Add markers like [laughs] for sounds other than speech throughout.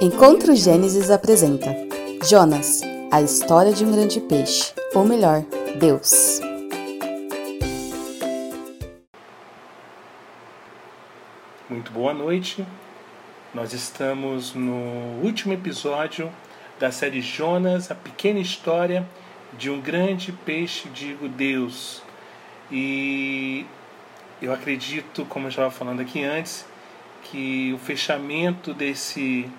Encontro Gênesis apresenta Jonas, a história de um grande peixe, ou melhor, Deus. Muito boa noite. Nós estamos no último episódio da série Jonas, a pequena história de um grande peixe, digo Deus. E eu acredito, como eu estava falando aqui antes, que o fechamento desse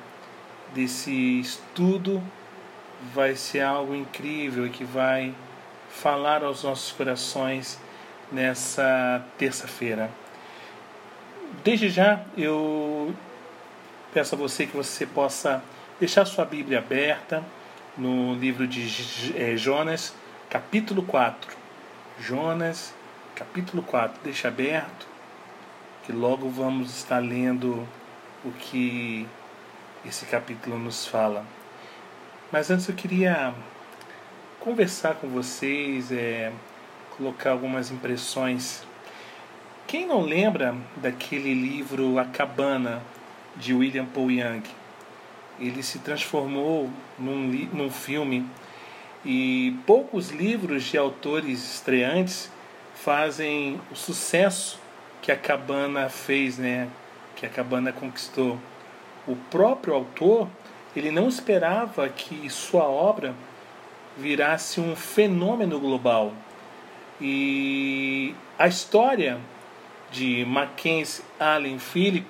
desse estudo vai ser algo incrível e que vai falar aos nossos corações nessa terça-feira. Desde já eu peço a você que você possa deixar sua Bíblia aberta no livro de é, Jonas, capítulo 4. Jonas, capítulo 4. Deixa aberto, que logo vamos estar lendo o que esse capítulo nos fala. Mas antes eu queria conversar com vocês, é, colocar algumas impressões. Quem não lembra daquele livro A Cabana, de William Paul Young? Ele se transformou num, num filme e poucos livros de autores estreantes fazem o sucesso que a Cabana fez, né? Que a Cabana conquistou o próprio autor ele não esperava que sua obra virasse um fenômeno global. E a história de Mackenzie Allen Phillip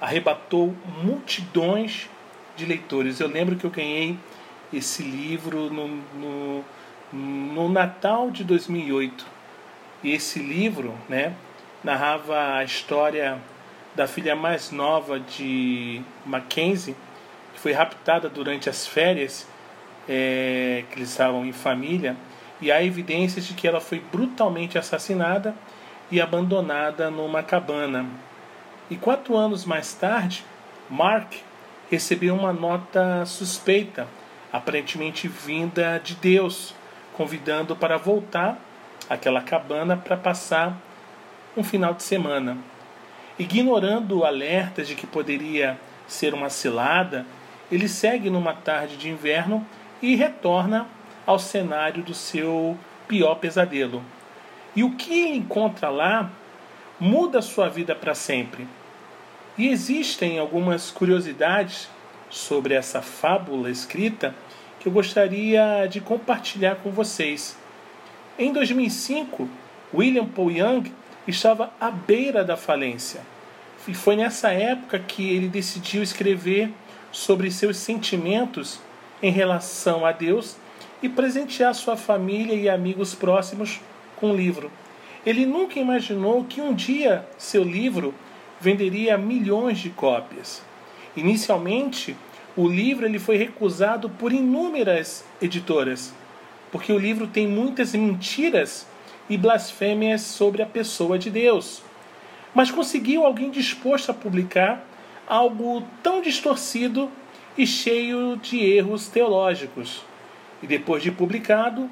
arrebatou multidões de leitores. Eu lembro que eu ganhei esse livro no, no, no Natal de 2008. E esse livro né, narrava a história da filha mais nova de Mackenzie, que foi raptada durante as férias é, que eles estavam em família, e há evidências de que ela foi brutalmente assassinada e abandonada numa cabana. E quatro anos mais tarde, Mark recebeu uma nota suspeita, aparentemente vinda de Deus, convidando para voltar àquela cabana para passar um final de semana. Ignorando alertas de que poderia ser uma cilada, ele segue numa tarde de inverno e retorna ao cenário do seu pior pesadelo. E o que encontra lá muda sua vida para sempre. E existem algumas curiosidades sobre essa fábula escrita que eu gostaria de compartilhar com vocês. Em 2005, William Paul Young estava à beira da falência. E foi nessa época que ele decidiu escrever sobre seus sentimentos em relação a Deus e presentear sua família e amigos próximos com o livro. Ele nunca imaginou que um dia seu livro venderia milhões de cópias. Inicialmente, o livro ele foi recusado por inúmeras editoras, porque o livro tem muitas mentiras e blasfêmias sobre a pessoa de Deus. Mas conseguiu alguém disposto a publicar algo tão distorcido e cheio de erros teológicos. E depois de publicado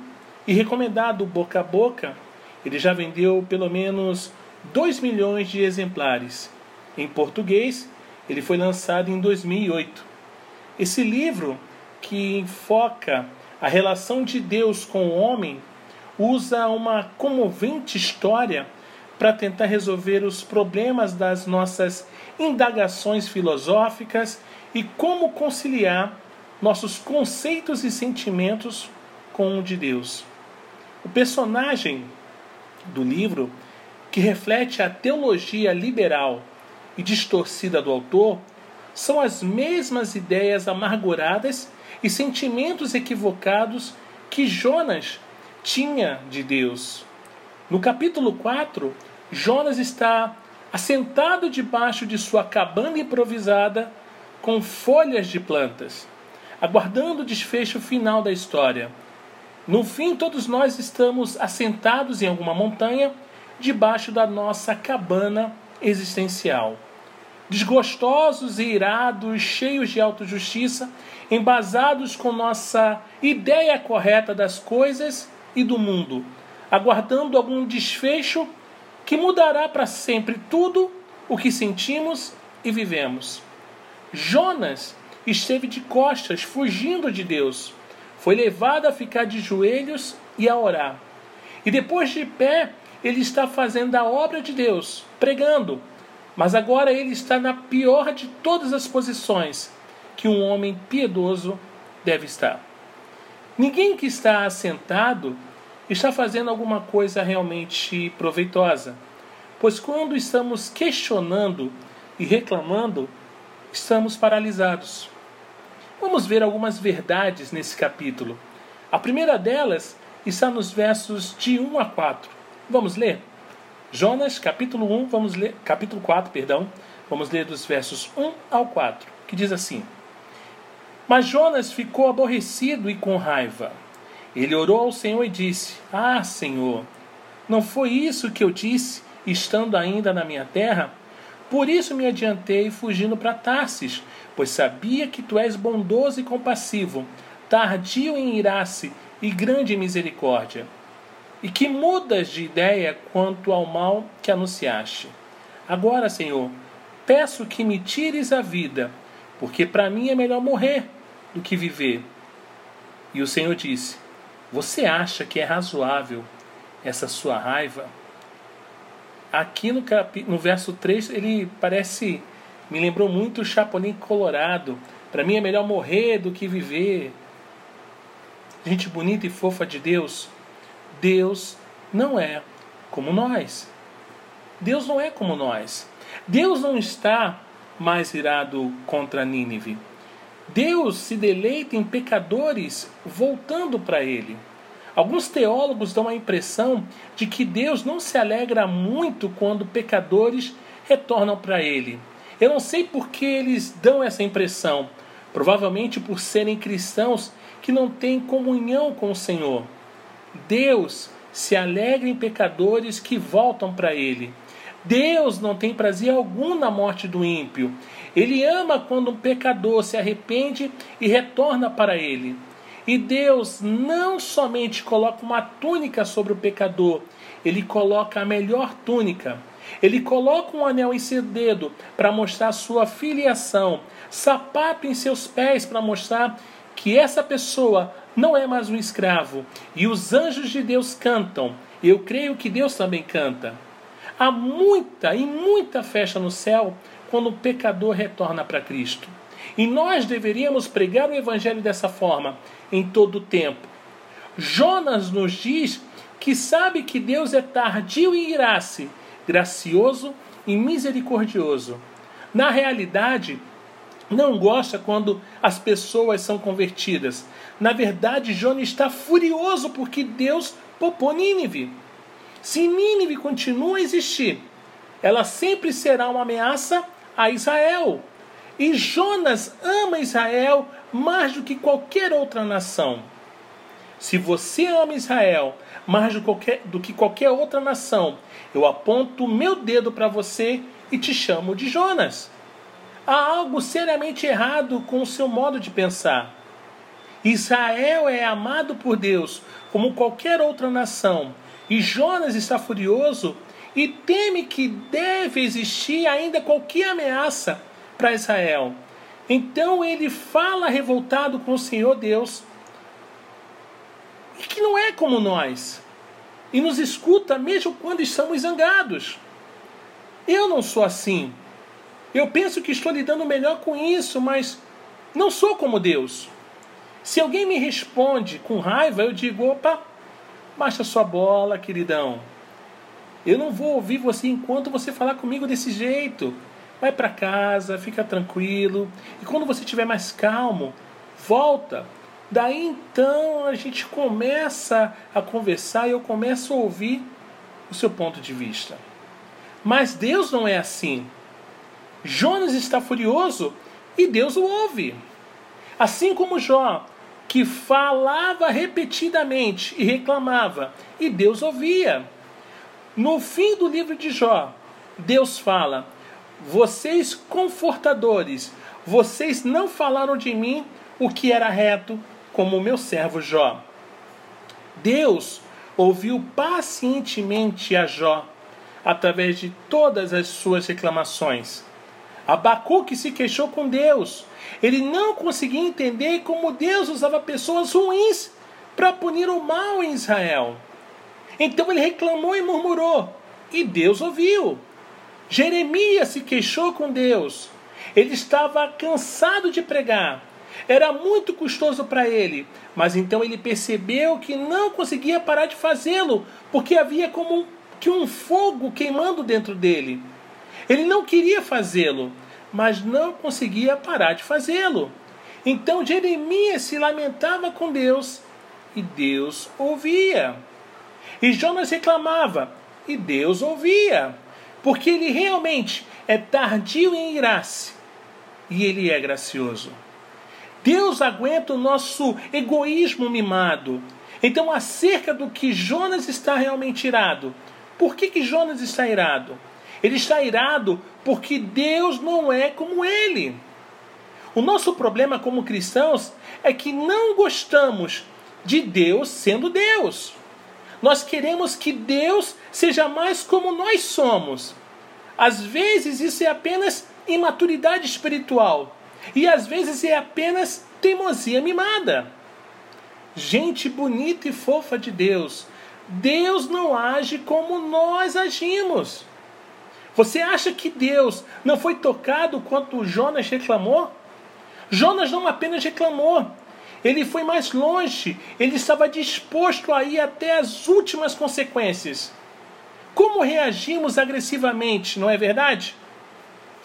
e recomendado boca a boca, ele já vendeu pelo menos 2 milhões de exemplares. Em português, ele foi lançado em 2008. Esse livro, que enfoca a relação de Deus com o homem, usa uma comovente história para tentar resolver os problemas das nossas indagações filosóficas e como conciliar nossos conceitos e sentimentos com o de Deus. O personagem do livro, que reflete a teologia liberal e distorcida do autor, são as mesmas ideias amarguradas e sentimentos equivocados que Jonas tinha de Deus. No capítulo 4, Jonas está assentado debaixo de sua cabana improvisada com folhas de plantas, aguardando o desfecho final da história. No fim, todos nós estamos assentados em alguma montanha debaixo da nossa cabana existencial. Desgostosos e irados, cheios de autojustiça, embasados com nossa ideia correta das coisas e do mundo, aguardando algum desfecho que mudará para sempre tudo o que sentimos e vivemos. Jonas esteve de costas, fugindo de Deus. Foi levado a ficar de joelhos e a orar. E depois de pé, ele está fazendo a obra de Deus, pregando. Mas agora ele está na pior de todas as posições que um homem piedoso deve estar. Ninguém que está assentado está fazendo alguma coisa realmente proveitosa, pois quando estamos questionando e reclamando, estamos paralisados. Vamos ver algumas verdades nesse capítulo. A primeira delas está nos versos de 1 a 4. Vamos ler? Jonas, capítulo 1, vamos ler, capítulo 4, perdão. Vamos ler dos versos 1 ao 4, que diz assim: Mas Jonas ficou aborrecido e com raiva. Ele orou ao Senhor e disse: Ah, Senhor, não foi isso que eu disse, estando ainda na minha terra? Por isso me adiantei fugindo para Tarsis, pois sabia que tu és bondoso e compassivo, tardio em irar-se e grande em misericórdia e que mudas de ideia quanto ao mal que anunciaste. Agora, Senhor, peço que me tires a vida, porque para mim é melhor morrer do que viver. E o Senhor disse: Você acha que é razoável essa sua raiva? Aqui no, cap... no verso 3, ele parece. Me lembrou muito o Chapolin Colorado. Para mim é melhor morrer do que viver. Gente bonita e fofa de Deus, Deus não é como nós. Deus não é como nós. Deus não está mais irado contra Nínive. Deus se deleita em pecadores voltando para Ele. Alguns teólogos dão a impressão de que Deus não se alegra muito quando pecadores retornam para Ele. Eu não sei por que eles dão essa impressão. Provavelmente por serem cristãos que não têm comunhão com o Senhor. Deus se alegra em pecadores que voltam para Ele. Deus não tem prazer algum na morte do ímpio. Ele ama quando um pecador se arrepende e retorna para Ele. E Deus não somente coloca uma túnica sobre o pecador, ele coloca a melhor túnica. Ele coloca um anel em seu dedo para mostrar sua filiação, sapato em seus pés para mostrar que essa pessoa não é mais um escravo. E os anjos de Deus cantam. Eu creio que Deus também canta. Há muita e muita festa no céu quando o pecador retorna para Cristo. E nós deveríamos pregar o Evangelho dessa forma em todo o tempo. Jonas nos diz que sabe que Deus é tardio em irar-se, gracioso e misericordioso. Na realidade, não gosta quando as pessoas são convertidas. Na verdade, Jonas está furioso porque Deus popou Nínive. Se Nínive continua a existir, ela sempre será uma ameaça a Israel. E Jonas ama Israel mais do que qualquer outra nação. Se você ama Israel mais do, qualquer, do que qualquer outra nação, eu aponto o meu dedo para você e te chamo de Jonas. Há algo seriamente errado com o seu modo de pensar. Israel é amado por Deus como qualquer outra nação, e Jonas está furioso e teme que deve existir ainda qualquer ameaça para Israel. Então ele fala revoltado com o Senhor Deus, que não é como nós, e nos escuta mesmo quando estamos zangados. Eu não sou assim. Eu penso que estou lidando melhor com isso, mas não sou como Deus. Se alguém me responde com raiva, eu digo: opa, baixa sua bola, queridão. Eu não vou ouvir você enquanto você falar comigo desse jeito. Vai para casa, fica tranquilo. E quando você estiver mais calmo, volta. Daí então a gente começa a conversar e eu começo a ouvir o seu ponto de vista. Mas Deus não é assim. Jonas está furioso e Deus o ouve. Assim como Jó, que falava repetidamente e reclamava, e Deus ouvia. No fim do livro de Jó, Deus fala: Vocês confortadores, vocês não falaram de mim o que era reto, como o meu servo Jó. Deus ouviu pacientemente a Jó através de todas as suas reclamações. Abacuque se queixou com Deus. Ele não conseguia entender como Deus usava pessoas ruins para punir o mal em Israel. Então ele reclamou e murmurou, e Deus ouviu. Jeremias se queixou com Deus. Ele estava cansado de pregar. Era muito custoso para ele, mas então ele percebeu que não conseguia parar de fazê-lo, porque havia como que um fogo queimando dentro dele. Ele não queria fazê-lo, mas não conseguia parar de fazê-lo. Então Jeremias se lamentava com Deus e Deus ouvia. E Jonas reclamava e Deus ouvia, porque ele realmente é tardio em irar-se e ele é gracioso. Deus aguenta o nosso egoísmo mimado. Então, acerca do que Jonas está realmente irado, por que, que Jonas está irado? Ele está irado porque Deus não é como ele. O nosso problema como cristãos é que não gostamos de Deus sendo Deus. Nós queremos que Deus seja mais como nós somos. Às vezes isso é apenas imaturidade espiritual e às vezes é apenas teimosia mimada. Gente bonita e fofa de Deus, Deus não age como nós agimos. Você acha que Deus não foi tocado quanto Jonas reclamou? Jonas não apenas reclamou, ele foi mais longe, ele estava disposto a ir até as últimas consequências. Como reagimos agressivamente, não é verdade?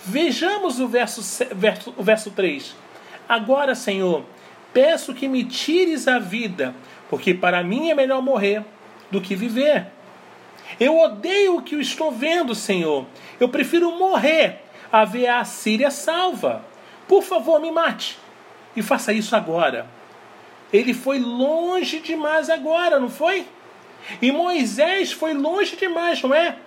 Vejamos o verso, verso, o verso 3. Agora, Senhor, peço que me tires a vida, porque para mim é melhor morrer do que viver. Eu odeio o que eu estou vendo, Senhor. Eu prefiro morrer a ver a Síria salva. Por favor, me mate. E faça isso agora. Ele foi longe demais agora, não foi? E Moisés foi longe demais, não é?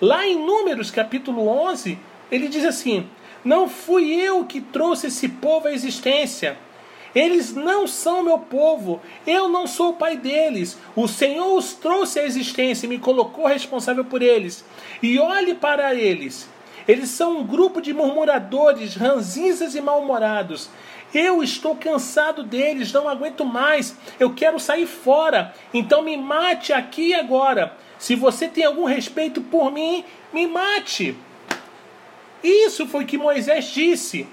Lá em Números capítulo 11, ele diz assim: Não fui eu que trouxe esse povo à existência eles não são meu povo, eu não sou o pai deles. O Senhor os trouxe à existência e me colocou responsável por eles. E olhe para eles. Eles são um grupo de murmuradores, ranzinzas e mal-humorados. Eu estou cansado deles, não aguento mais. Eu quero sair fora. Então me mate aqui e agora. Se você tem algum respeito por mim, me mate. Isso foi o que Moisés disse.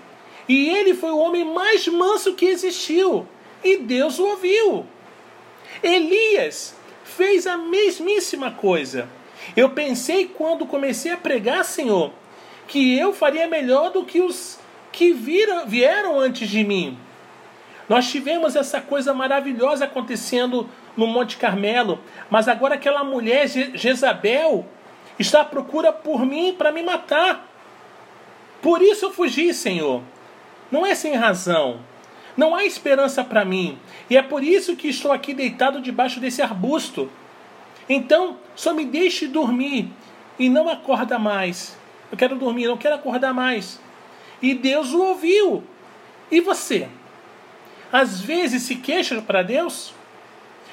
E ele foi o homem mais manso que existiu. E Deus o ouviu. Elias fez a mesmíssima coisa. Eu pensei quando comecei a pregar, Senhor, que eu faria melhor do que os que viram, vieram antes de mim. Nós tivemos essa coisa maravilhosa acontecendo no Monte Carmelo, mas agora aquela mulher, Jezabel, está à procura por mim para me matar. Por isso eu fugi, Senhor. Não é sem razão. Não há esperança para mim. E é por isso que estou aqui deitado debaixo desse arbusto. Então, só me deixe dormir e não acorda mais. Eu quero dormir, não quero acordar mais. E Deus o ouviu. E você? Às vezes se queixa para Deus?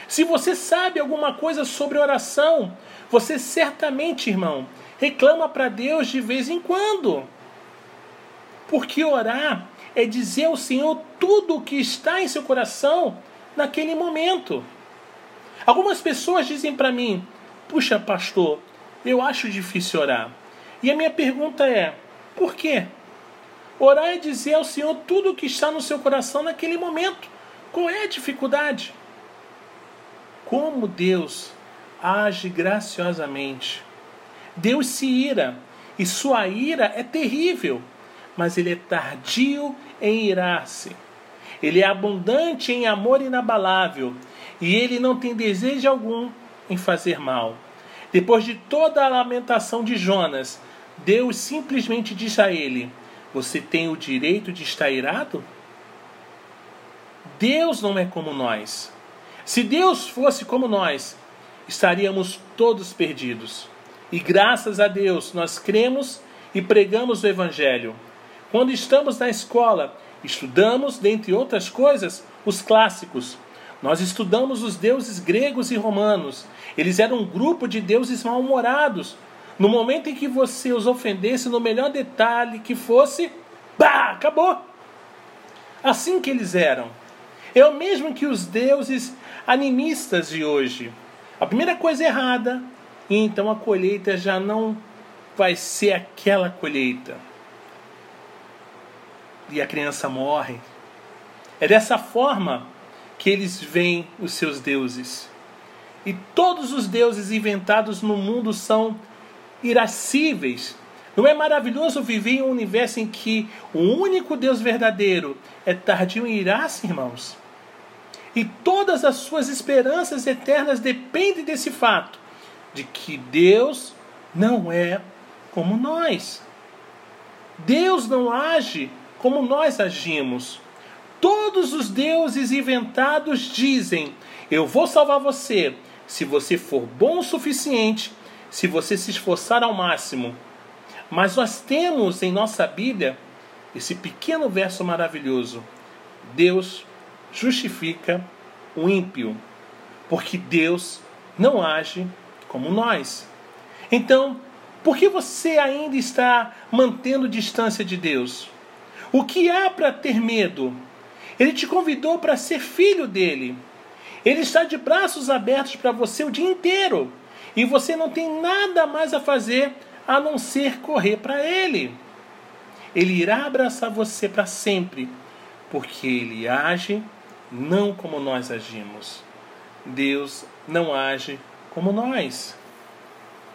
Se você sabe alguma coisa sobre oração, você certamente, irmão, reclama para Deus de vez em quando. Porque orar é dizer ao Senhor tudo o que está em seu coração naquele momento. Algumas pessoas dizem para mim: Puxa, pastor, eu acho difícil orar. E a minha pergunta é: por quê? Orar é dizer ao Senhor tudo o que está no seu coração naquele momento. Qual é a dificuldade? Como Deus age graciosamente. Deus se ira, e sua ira é terrível mas ele é tardio em irar-se. Ele é abundante em amor inabalável, e ele não tem desejo algum em fazer mal. Depois de toda a lamentação de Jonas, Deus simplesmente diz a ele: Você tem o direito de estar irado? Deus não é como nós. Se Deus fosse como nós, estaríamos todos perdidos. E graças a Deus nós cremos e pregamos o Evangelho. Quando estamos na escola, estudamos, dentre outras coisas, os clássicos. Nós estudamos os deuses gregos e romanos. Eles eram um grupo de deuses mal-humorados. No momento em que você os ofendesse, no melhor detalhe que fosse, bah, acabou. Assim que eles eram. É o mesmo que os deuses animistas de hoje. A primeira coisa errada, e então a colheita já não vai ser aquela colheita. E a criança morre. É dessa forma que eles veem os seus deuses. E todos os deuses inventados no mundo são irascíveis. Não é maravilhoso viver em um universo em que o único Deus verdadeiro é tardio em irar-se, irmãos? E todas as suas esperanças eternas dependem desse fato, de que Deus não é como nós. Deus não age como nós agimos. Todos os deuses inventados dizem: Eu vou salvar você se você for bom o suficiente, se você se esforçar ao máximo. Mas nós temos em nossa Bíblia esse pequeno verso maravilhoso: Deus justifica o ímpio, porque Deus não age como nós. Então, por que você ainda está mantendo distância de Deus? O que há para ter medo? Ele te convidou para ser filho dele. Ele está de braços abertos para você o dia inteiro. E você não tem nada mais a fazer a não ser correr para ele. Ele irá abraçar você para sempre, porque ele age não como nós agimos. Deus não age como nós.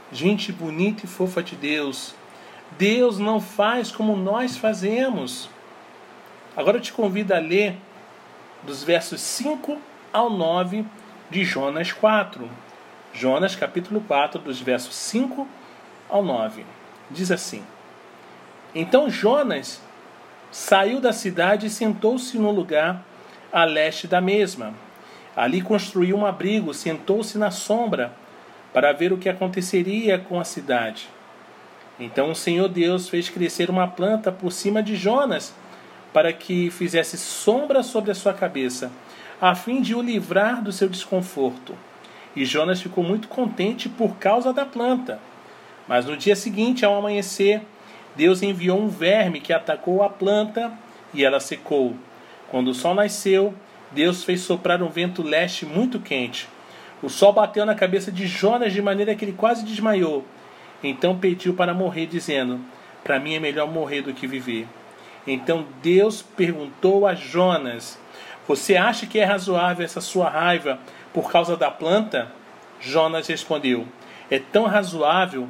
Gente bonita e fofa de Deus, Deus não faz como nós fazemos. Agora eu te convido a ler dos versos 5 ao 9 de Jonas 4. Jonas capítulo 4, dos versos 5 ao 9. Diz assim: Então Jonas saiu da cidade e sentou-se no lugar a leste da mesma. Ali construiu um abrigo, sentou-se na sombra para ver o que aconteceria com a cidade. Então o Senhor Deus fez crescer uma planta por cima de Jonas, para que fizesse sombra sobre a sua cabeça, a fim de o livrar do seu desconforto. E Jonas ficou muito contente por causa da planta. Mas no dia seguinte, ao amanhecer, Deus enviou um verme que atacou a planta e ela secou. Quando o sol nasceu, Deus fez soprar um vento leste muito quente. O sol bateu na cabeça de Jonas de maneira que ele quase desmaiou. Então pediu para morrer, dizendo: Para mim é melhor morrer do que viver. Então Deus perguntou a Jonas: Você acha que é razoável essa sua raiva por causa da planta? Jonas respondeu: É tão razoável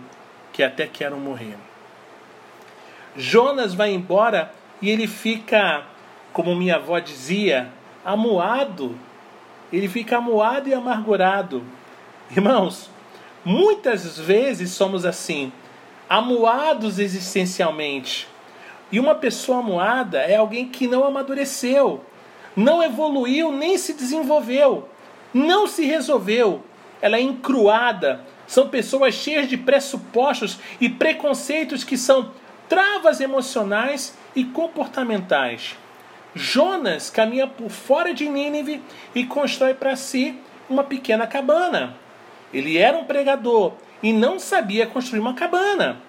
que até quero morrer. Jonas vai embora e ele fica como minha avó dizia, amuado. Ele fica amuado e amargurado. Irmãos, muitas vezes somos assim, amuados existencialmente. E uma pessoa amuada é alguém que não amadureceu, não evoluiu nem se desenvolveu, não se resolveu. Ela é encruada. São pessoas cheias de pressupostos e preconceitos que são travas emocionais e comportamentais. Jonas caminha por fora de Nínive e constrói para si uma pequena cabana. Ele era um pregador e não sabia construir uma cabana,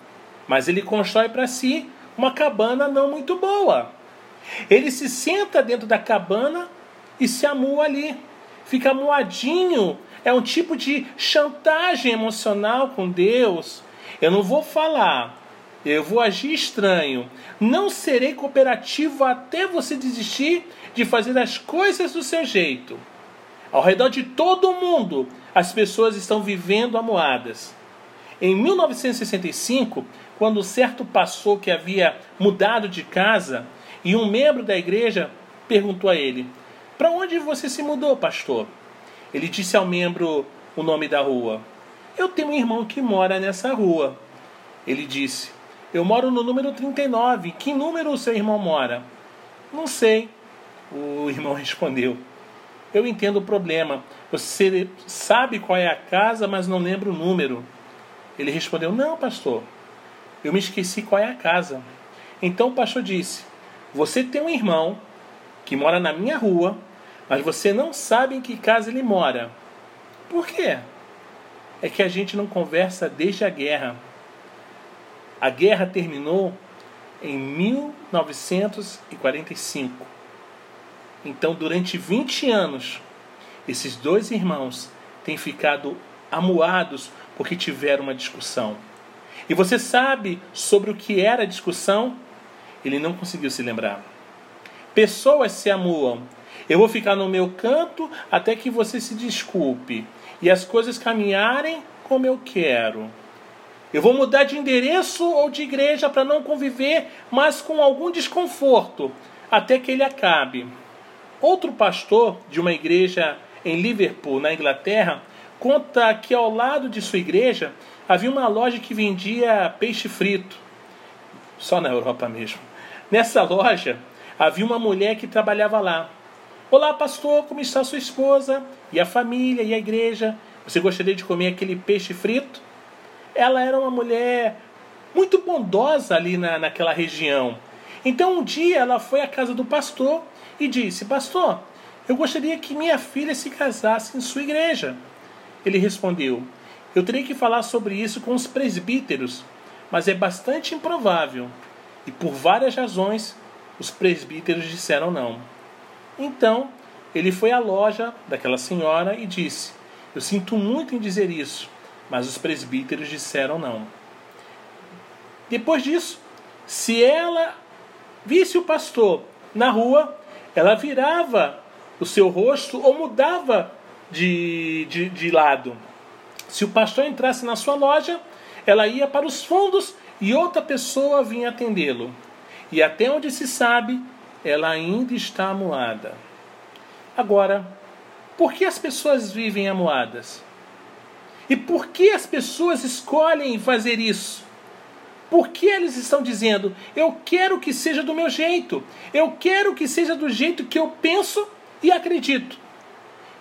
mas ele constrói para si uma cabana não muito boa. Ele se senta dentro da cabana e se amua ali. Fica amuadinho. É um tipo de chantagem emocional com Deus. Eu não vou falar eu vou agir estranho. Não serei cooperativo até você desistir de fazer as coisas do seu jeito. Ao redor de todo mundo, as pessoas estão vivendo amuadas. Em 1965, quando certo passou que havia mudado de casa e um membro da igreja perguntou a ele: Para onde você se mudou, pastor? Ele disse ao membro o nome da rua. Eu tenho um irmão que mora nessa rua. Ele disse: eu moro no número 39. Que número o seu irmão mora? Não sei. O irmão [laughs] respondeu. Eu entendo o problema. Você sabe qual é a casa, mas não lembra o número. Ele respondeu: Não, pastor. Eu me esqueci qual é a casa. Então o pastor disse: Você tem um irmão que mora na minha rua, mas você não sabe em que casa ele mora. Por quê? É que a gente não conversa desde a guerra. A guerra terminou em 1945. Então, durante 20 anos, esses dois irmãos têm ficado amuados porque tiveram uma discussão. E você sabe sobre o que era a discussão? Ele não conseguiu se lembrar. Pessoas se amuam. Eu vou ficar no meu canto até que você se desculpe e as coisas caminharem como eu quero. Eu vou mudar de endereço ou de igreja para não conviver mais com algum desconforto até que ele acabe. Outro pastor de uma igreja em Liverpool, na Inglaterra, conta que ao lado de sua igreja havia uma loja que vendia peixe frito. Só na Europa mesmo. Nessa loja havia uma mulher que trabalhava lá. Olá, pastor, como está sua esposa? E a família e a igreja? Você gostaria de comer aquele peixe frito? ela era uma mulher muito bondosa ali na, naquela região. Então um dia ela foi à casa do pastor e disse: Pastor, eu gostaria que minha filha se casasse em sua igreja. Ele respondeu: Eu terei que falar sobre isso com os presbíteros, mas é bastante improvável. E por várias razões, os presbíteros disseram não. Então, ele foi à loja daquela senhora e disse: Eu sinto muito em dizer isso, mas os presbíteros disseram não. Depois disso, se ela visse o pastor na rua, ela virava o seu rosto ou mudava de, de, de lado. Se o pastor entrasse na sua loja, ela ia para os fundos e outra pessoa vinha atendê-lo. E até onde se sabe, ela ainda está amuada. Agora, por que as pessoas vivem amuadas? E por que as pessoas escolhem fazer isso? Por que eles estão dizendo, eu quero que seja do meu jeito, eu quero que seja do jeito que eu penso e acredito?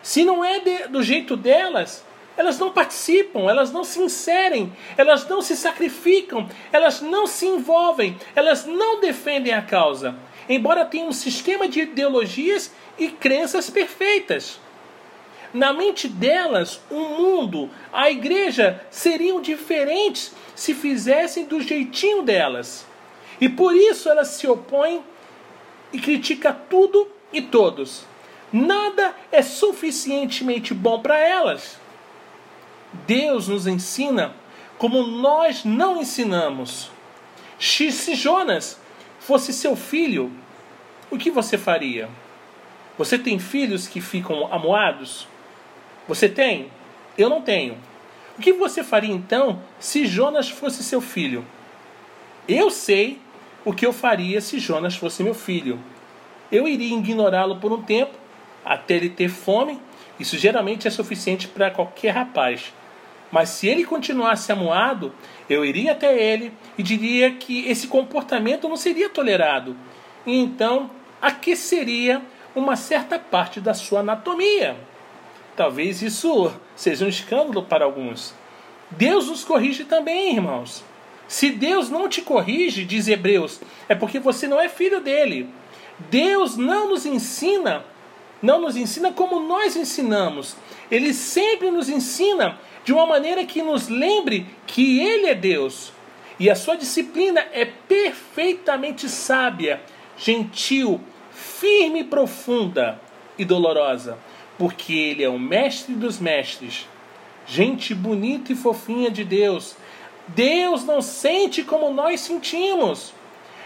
Se não é de, do jeito delas, elas não participam, elas não se inserem, elas não se sacrificam, elas não se envolvem, elas não defendem a causa, embora tenham um sistema de ideologias e crenças perfeitas na mente delas, o mundo, a igreja seriam diferentes se fizessem do jeitinho delas. E por isso elas se opõem e criticam tudo e todos. Nada é suficientemente bom para elas. Deus nos ensina como nós não ensinamos. Se Jonas fosse seu filho, o que você faria? Você tem filhos que ficam amuados? Você tem? Eu não tenho. O que você faria então se Jonas fosse seu filho? Eu sei o que eu faria se Jonas fosse meu filho. Eu iria ignorá-lo por um tempo, até ele ter fome. Isso geralmente é suficiente para qualquer rapaz. Mas se ele continuasse amuado, eu iria até ele e diria que esse comportamento não seria tolerado. E então aqueceria uma certa parte da sua anatomia. Talvez isso seja um escândalo para alguns. Deus nos corrige também, irmãos. Se Deus não te corrige, diz Hebreus, é porque você não é filho dele. Deus não nos ensina, não nos ensina como nós ensinamos. Ele sempre nos ensina de uma maneira que nos lembre que ele é Deus. E a sua disciplina é perfeitamente sábia, gentil, firme e profunda e dolorosa porque ele é o mestre dos mestres. Gente bonita e fofinha de Deus. Deus não sente como nós sentimos.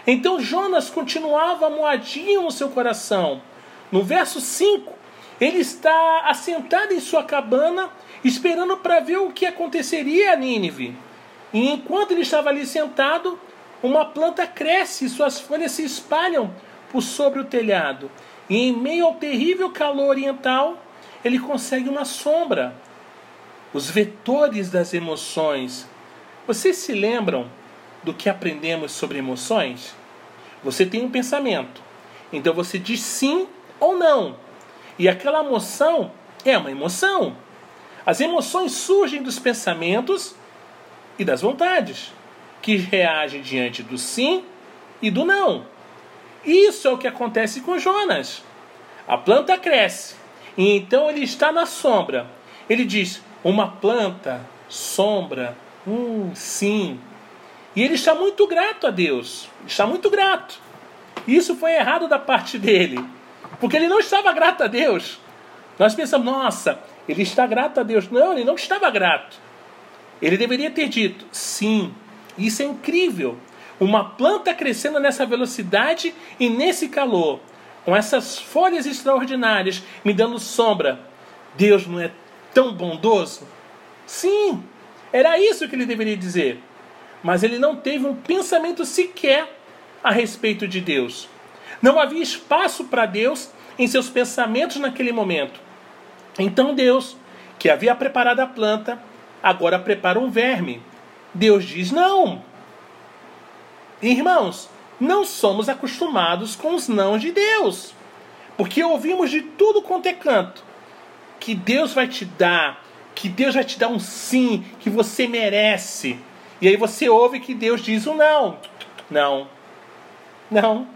Então Jonas continuava moadinho no seu coração. No verso 5, ele está assentado em sua cabana, esperando para ver o que aconteceria a Nínive. E enquanto ele estava ali sentado, uma planta cresce e suas folhas se espalham por sobre o telhado. E em meio ao terrível calor oriental, ele consegue uma sombra. Os vetores das emoções. Vocês se lembram do que aprendemos sobre emoções? Você tem um pensamento, então você diz sim ou não. E aquela emoção é uma emoção. As emoções surgem dos pensamentos e das vontades, que reagem diante do sim e do não. Isso é o que acontece com Jonas. A planta cresce, e então ele está na sombra. Ele diz: uma planta, sombra, hum, sim. E ele está muito grato a Deus. Está muito grato. Isso foi errado da parte dele. Porque ele não estava grato a Deus. Nós pensamos, nossa, ele está grato a Deus. Não, ele não estava grato. Ele deveria ter dito, sim, isso é incrível. Uma planta crescendo nessa velocidade e nesse calor, com essas folhas extraordinárias me dando sombra. Deus não é tão bondoso? Sim, era isso que ele deveria dizer. Mas ele não teve um pensamento sequer a respeito de Deus. Não havia espaço para Deus em seus pensamentos naquele momento. Então Deus, que havia preparado a planta, agora prepara um verme. Deus diz: não. Irmãos, não somos acostumados com os não de Deus. Porque ouvimos de tudo quanto é canto. Que Deus vai te dar, que Deus vai te dar um sim, que você merece. E aí você ouve que Deus diz um não. Não. Não.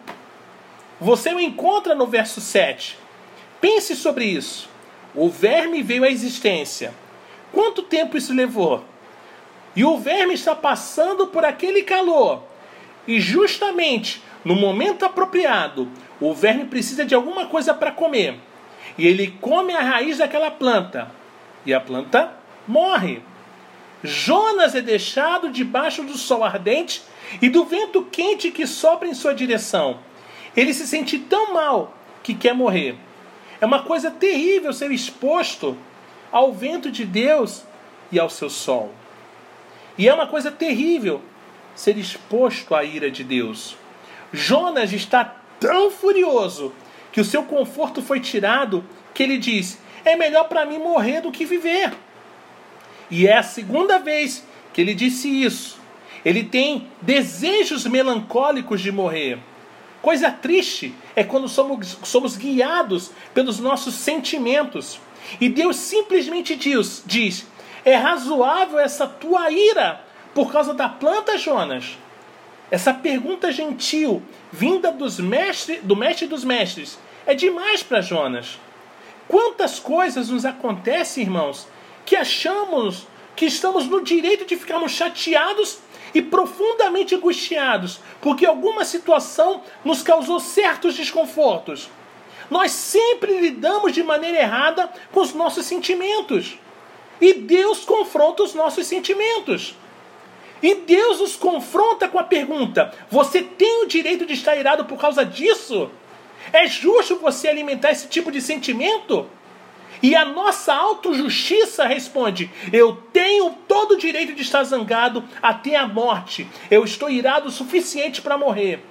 Você o encontra no verso 7. Pense sobre isso. O verme veio à existência. Quanto tempo isso levou? E o verme está passando por aquele calor. E justamente no momento apropriado, o verme precisa de alguma coisa para comer. E ele come a raiz daquela planta. E a planta morre. Jonas é deixado debaixo do sol ardente e do vento quente que sopra em sua direção. Ele se sente tão mal que quer morrer. É uma coisa terrível ser exposto ao vento de Deus e ao seu sol. E é uma coisa terrível ser exposto à ira de Deus. Jonas está tão furioso que o seu conforto foi tirado que ele diz: É melhor para mim morrer do que viver. E é a segunda vez que ele disse isso. Ele tem desejos melancólicos de morrer. Coisa triste é quando somos, somos guiados pelos nossos sentimentos. E Deus simplesmente diz, diz: É razoável essa tua ira por causa da planta, Jonas? Essa pergunta gentil, vinda dos mestre, do mestre dos mestres, é demais para Jonas. Quantas coisas nos acontecem, irmãos, que achamos que estamos no direito de ficarmos chateados e profundamente angustiados porque alguma situação nos causou certos desconfortos. Nós sempre lidamos de maneira errada com os nossos sentimentos. E Deus confronta os nossos sentimentos. E Deus nos confronta com a pergunta: você tem o direito de estar irado por causa disso? É justo você alimentar esse tipo de sentimento? E a nossa autojustiça responde: Eu tenho todo o direito de estar zangado até a morte. Eu estou irado o suficiente para morrer.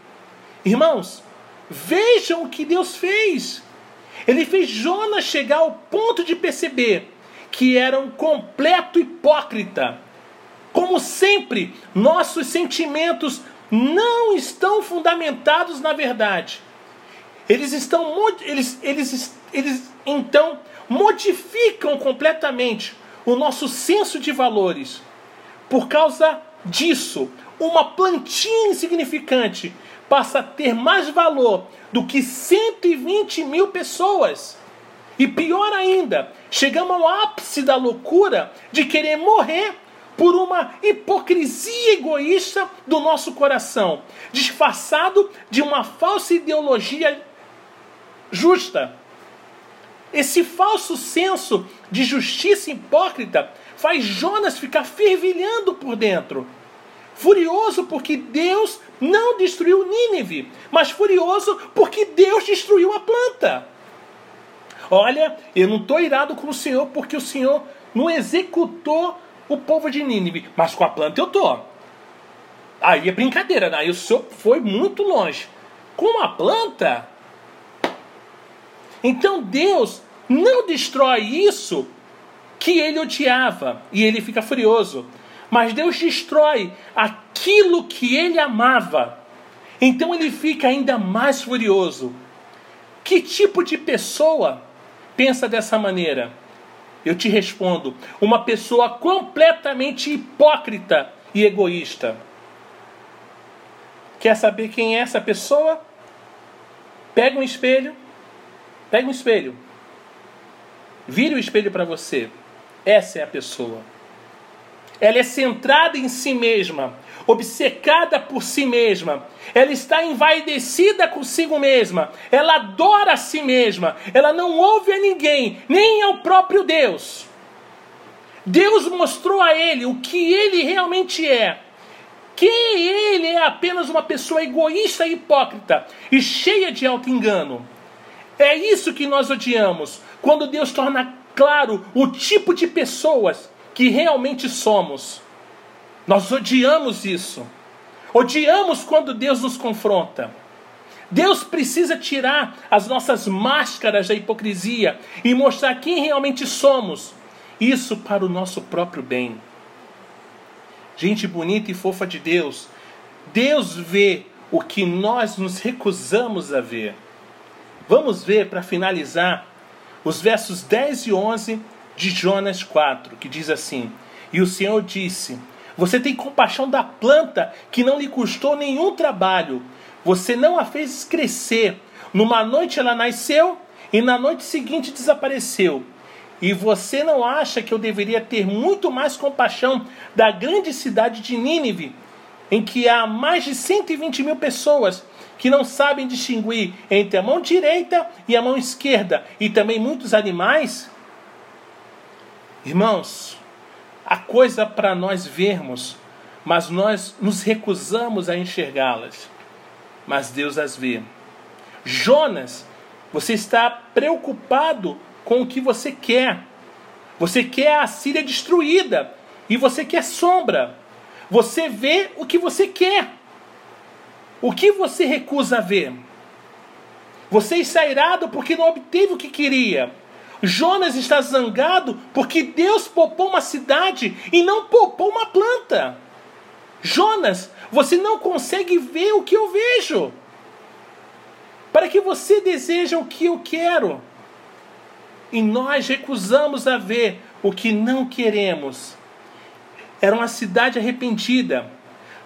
Irmãos, vejam o que Deus fez. Ele fez Jonas chegar ao ponto de perceber que era um completo hipócrita. Como sempre, nossos sentimentos não estão fundamentados na verdade. Eles estão eles, eles, eles então modificam completamente o nosso senso de valores. Por causa disso, uma plantinha insignificante passa a ter mais valor do que 120 mil pessoas. E pior ainda, chegamos ao ápice da loucura de querer morrer por uma hipocrisia egoísta do nosso coração, disfarçado de uma falsa ideologia justa. Esse falso senso de justiça hipócrita faz Jonas ficar fervilhando por dentro. Furioso porque Deus não destruiu Nínive, mas furioso porque Deus destruiu a planta. Olha, eu não estou irado com o Senhor porque o Senhor não executou o povo de Nínive, mas com a planta eu estou. Aí é brincadeira, aí o Senhor foi muito longe. Com a planta, então Deus não destrói isso que ele odiava e ele fica furioso. Mas Deus destrói aquilo que ele amava. Então ele fica ainda mais furioso. Que tipo de pessoa pensa dessa maneira? Eu te respondo: uma pessoa completamente hipócrita e egoísta. Quer saber quem é essa pessoa? Pega um espelho Pega um espelho. Vire o espelho para você. Essa é a pessoa. Ela é centrada em si mesma. Obcecada por si mesma, ela está envaidecida consigo mesma, ela adora a si mesma, ela não ouve a ninguém, nem ao próprio Deus. Deus mostrou a ele o que ele realmente é. Que ele é apenas uma pessoa egoísta e hipócrita e cheia de auto-engano. É isso que nós odiamos, quando Deus torna claro o tipo de pessoas que realmente somos. Nós odiamos isso. Odiamos quando Deus nos confronta. Deus precisa tirar as nossas máscaras da hipocrisia e mostrar quem realmente somos. Isso para o nosso próprio bem. Gente bonita e fofa de Deus, Deus vê o que nós nos recusamos a ver. Vamos ver para finalizar os versos 10 e 11 de Jonas 4, que diz assim: E o Senhor disse: você tem compaixão da planta que não lhe custou nenhum trabalho. Você não a fez crescer. Numa noite ela nasceu e na noite seguinte desapareceu. E você não acha que eu deveria ter muito mais compaixão da grande cidade de Nínive, em que há mais de 120 mil pessoas que não sabem distinguir entre a mão direita e a mão esquerda, e também muitos animais? Irmãos, há coisa para nós vermos, mas nós nos recusamos a enxergá-las. Mas Deus as vê. Jonas, você está preocupado com o que você quer. Você quer a Síria destruída e você quer sombra. Você vê o que você quer. O que você recusa ver? Você está irado porque não obteve o que queria. Jonas está zangado porque Deus poupou uma cidade e não poupou uma planta. Jonas, você não consegue ver o que eu vejo. Para que você deseja o que eu quero. E nós recusamos a ver o que não queremos. Era uma cidade arrependida.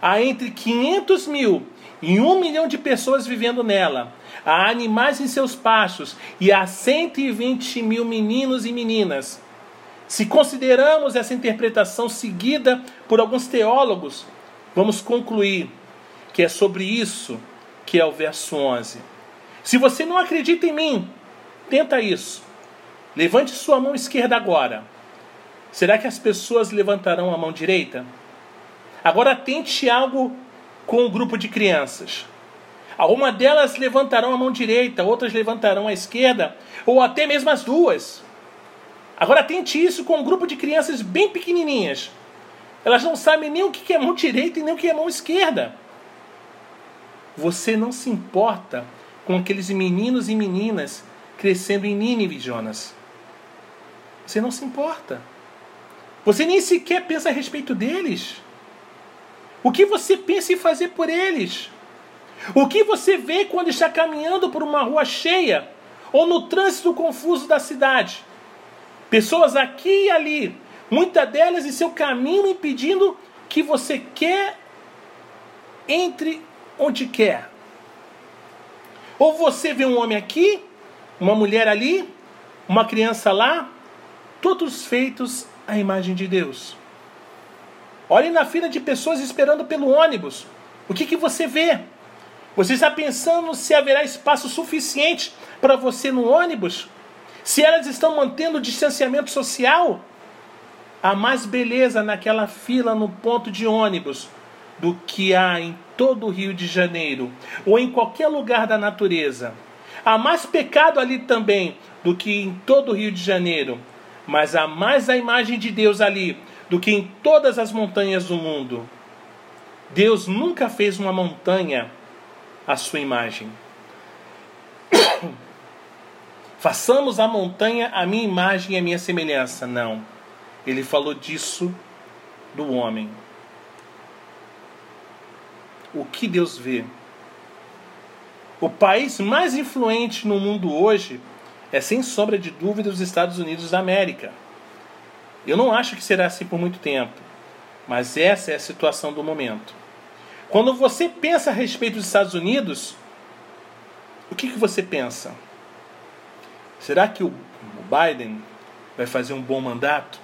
Há entre 500 mil e um milhão de pessoas vivendo nela há animais em seus pastos e há 120 mil meninos e meninas. Se consideramos essa interpretação seguida por alguns teólogos, vamos concluir que é sobre isso que é o verso 11. Se você não acredita em mim, tenta isso. Levante sua mão esquerda agora. Será que as pessoas levantarão a mão direita? Agora tente algo com o um grupo de crianças. Alguma delas levantarão a mão direita, outras levantarão a esquerda, ou até mesmo as duas. Agora tente isso com um grupo de crianças bem pequenininhas. Elas não sabem nem o que é mão direita e nem o que é mão esquerda. Você não se importa com aqueles meninos e meninas crescendo em Nínive, Jonas. Você não se importa. Você nem sequer pensa a respeito deles. O que você pensa em fazer por eles? O que você vê quando está caminhando por uma rua cheia ou no trânsito confuso da cidade? Pessoas aqui e ali, muitas delas em seu caminho impedindo que você quer entre onde quer. Ou você vê um homem aqui, uma mulher ali, uma criança lá, todos feitos à imagem de Deus. Olhe na fila de pessoas esperando pelo ônibus. O que, que você vê? Você está pensando se haverá espaço suficiente para você no ônibus? Se elas estão mantendo o distanciamento social? Há mais beleza naquela fila no ponto de ônibus do que há em todo o Rio de Janeiro ou em qualquer lugar da natureza. Há mais pecado ali também do que em todo o Rio de Janeiro, mas há mais a imagem de Deus ali do que em todas as montanhas do mundo. Deus nunca fez uma montanha a sua imagem. [coughs] Façamos a montanha a minha imagem e a minha semelhança. Não. Ele falou disso do homem. O que Deus vê? O país mais influente no mundo hoje é, sem sombra de dúvida, os Estados Unidos da América. Eu não acho que será assim por muito tempo, mas essa é a situação do momento. Quando você pensa a respeito dos Estados Unidos, o que, que você pensa? Será que o Biden vai fazer um bom mandato?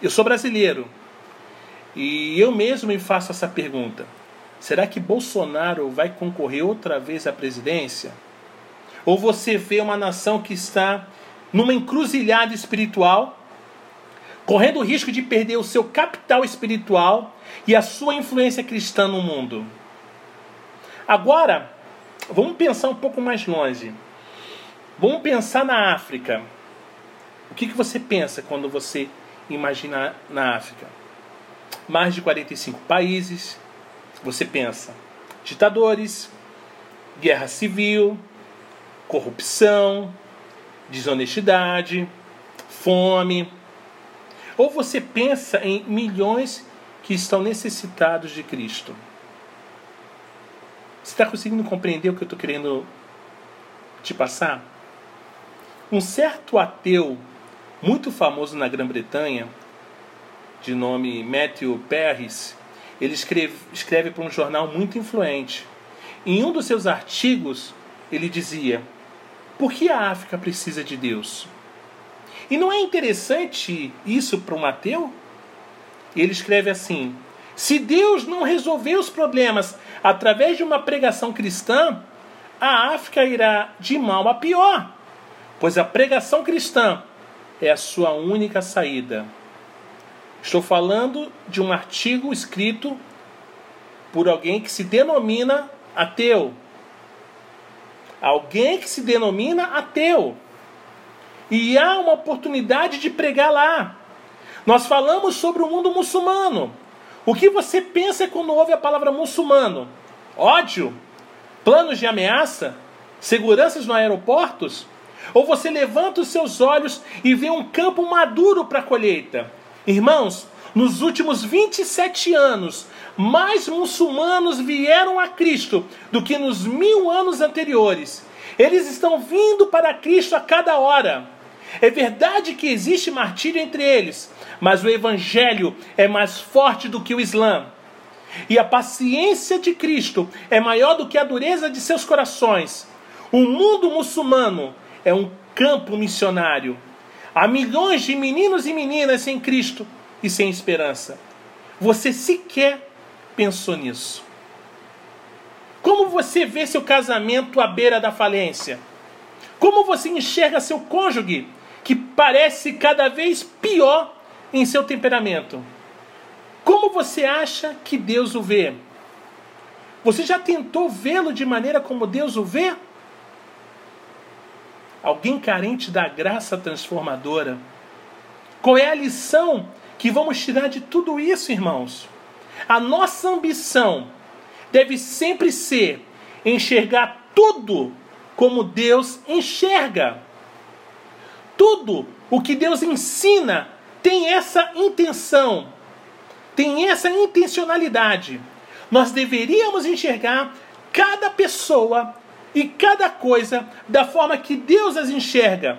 Eu sou brasileiro. E eu mesmo me faço essa pergunta: será que Bolsonaro vai concorrer outra vez à presidência? Ou você vê uma nação que está numa encruzilhada espiritual, correndo o risco de perder o seu capital espiritual e a sua influência cristã no mundo? Agora, vamos pensar um pouco mais longe. Vamos pensar na África. O que, que você pensa quando você imagina na África? Mais de 45 países. Você pensa ditadores, guerra civil, corrupção, desonestidade, fome. Ou você pensa em milhões que estão necessitados de Cristo. Você está conseguindo compreender o que eu estou querendo te passar? Um certo ateu muito famoso na Grã-Bretanha, de nome Matthew Perris, ele escreve, escreve para um jornal muito influente. Em um dos seus artigos, ele dizia: Por que a África precisa de Deus? E não é interessante isso para um ateu? Ele escreve assim: Se Deus não resolver os problemas através de uma pregação cristã, a África irá de mal a pior, pois a pregação cristã é a sua única saída. Estou falando de um artigo escrito por alguém que se denomina ateu. Alguém que se denomina ateu. E há uma oportunidade de pregar lá. Nós falamos sobre o mundo muçulmano. O que você pensa quando ouve a palavra muçulmano? Ódio? Planos de ameaça? Seguranças nos aeroportos? Ou você levanta os seus olhos e vê um campo maduro para a colheita? Irmãos, nos últimos 27 anos, mais muçulmanos vieram a Cristo do que nos mil anos anteriores. Eles estão vindo para Cristo a cada hora. É verdade que existe martírio entre eles, mas o Evangelho é mais forte do que o Islã. E a paciência de Cristo é maior do que a dureza de seus corações. O mundo muçulmano é um campo missionário. Há milhões de meninos e meninas sem Cristo e sem esperança. Você sequer pensou nisso. Como você vê seu casamento à beira da falência? Como você enxerga seu cônjuge parece cada vez pior em seu temperamento? Como você acha que Deus o vê? Você já tentou vê-lo de maneira como Deus o vê? alguém carente da graça transformadora. Qual é a lição que vamos tirar de tudo isso, irmãos? A nossa ambição deve sempre ser enxergar tudo como Deus enxerga. Tudo o que Deus ensina tem essa intenção, tem essa intencionalidade. Nós deveríamos enxergar cada pessoa e cada coisa da forma que Deus as enxerga.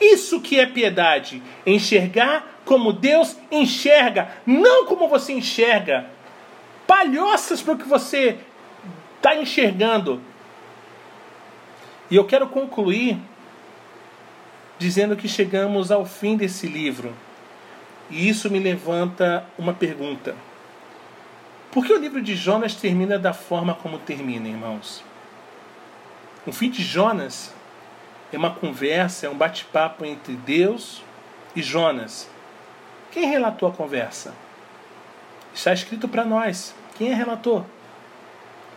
Isso que é piedade, enxergar como Deus enxerga, não como você enxerga. Palhoças para o que você está enxergando. E eu quero concluir dizendo que chegamos ao fim desse livro. E isso me levanta uma pergunta. Por que o livro de Jonas termina da forma como termina, irmãos? O fim de Jonas é uma conversa, é um bate-papo entre Deus e Jonas. Quem relatou a conversa? Está escrito para nós. Quem é relator?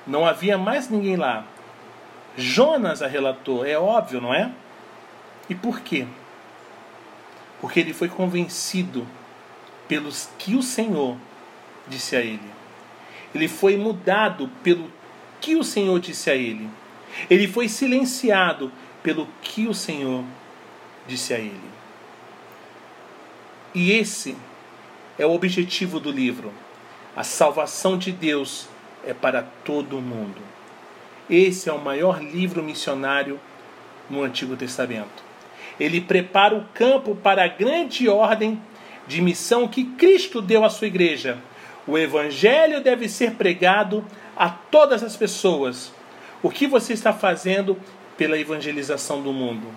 Não havia mais ninguém lá. Jonas a relatou, é óbvio, não é? E por quê? Porque ele foi convencido pelos que o Senhor disse a ele. Ele foi mudado pelo que o Senhor disse a ele. Ele foi silenciado pelo que o Senhor disse a ele. E esse é o objetivo do livro. A salvação de Deus é para todo mundo. Esse é o maior livro missionário no Antigo Testamento. Ele prepara o campo para a grande ordem de missão que Cristo deu à sua igreja. O evangelho deve ser pregado a todas as pessoas, o que você está fazendo pela evangelização do mundo?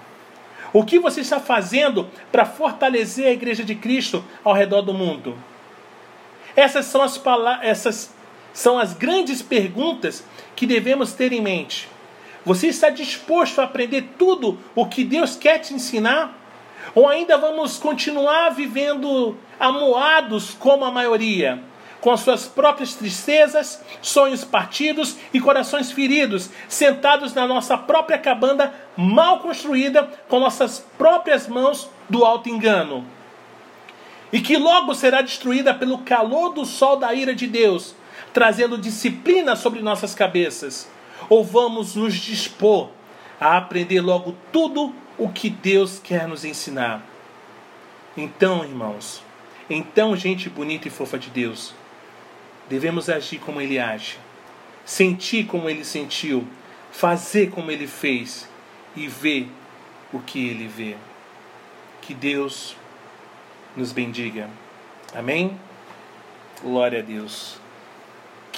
O que você está fazendo para fortalecer a igreja de Cristo ao redor do mundo? Essas são as, essas são as grandes perguntas que devemos ter em mente. Você está disposto a aprender tudo o que Deus quer te ensinar? Ou ainda vamos continuar vivendo amuados como a maioria, com suas próprias tristezas, sonhos partidos e corações feridos, sentados na nossa própria cabana mal construída com nossas próprias mãos do alto engano? E que logo será destruída pelo calor do sol da ira de Deus, trazendo disciplina sobre nossas cabeças? Ou vamos nos dispor a aprender logo tudo o que Deus quer nos ensinar? Então, irmãos, então, gente bonita e fofa de Deus, devemos agir como Ele age, sentir como Ele sentiu, fazer como Ele fez e ver o que Ele vê. Que Deus nos bendiga. Amém? Glória a Deus.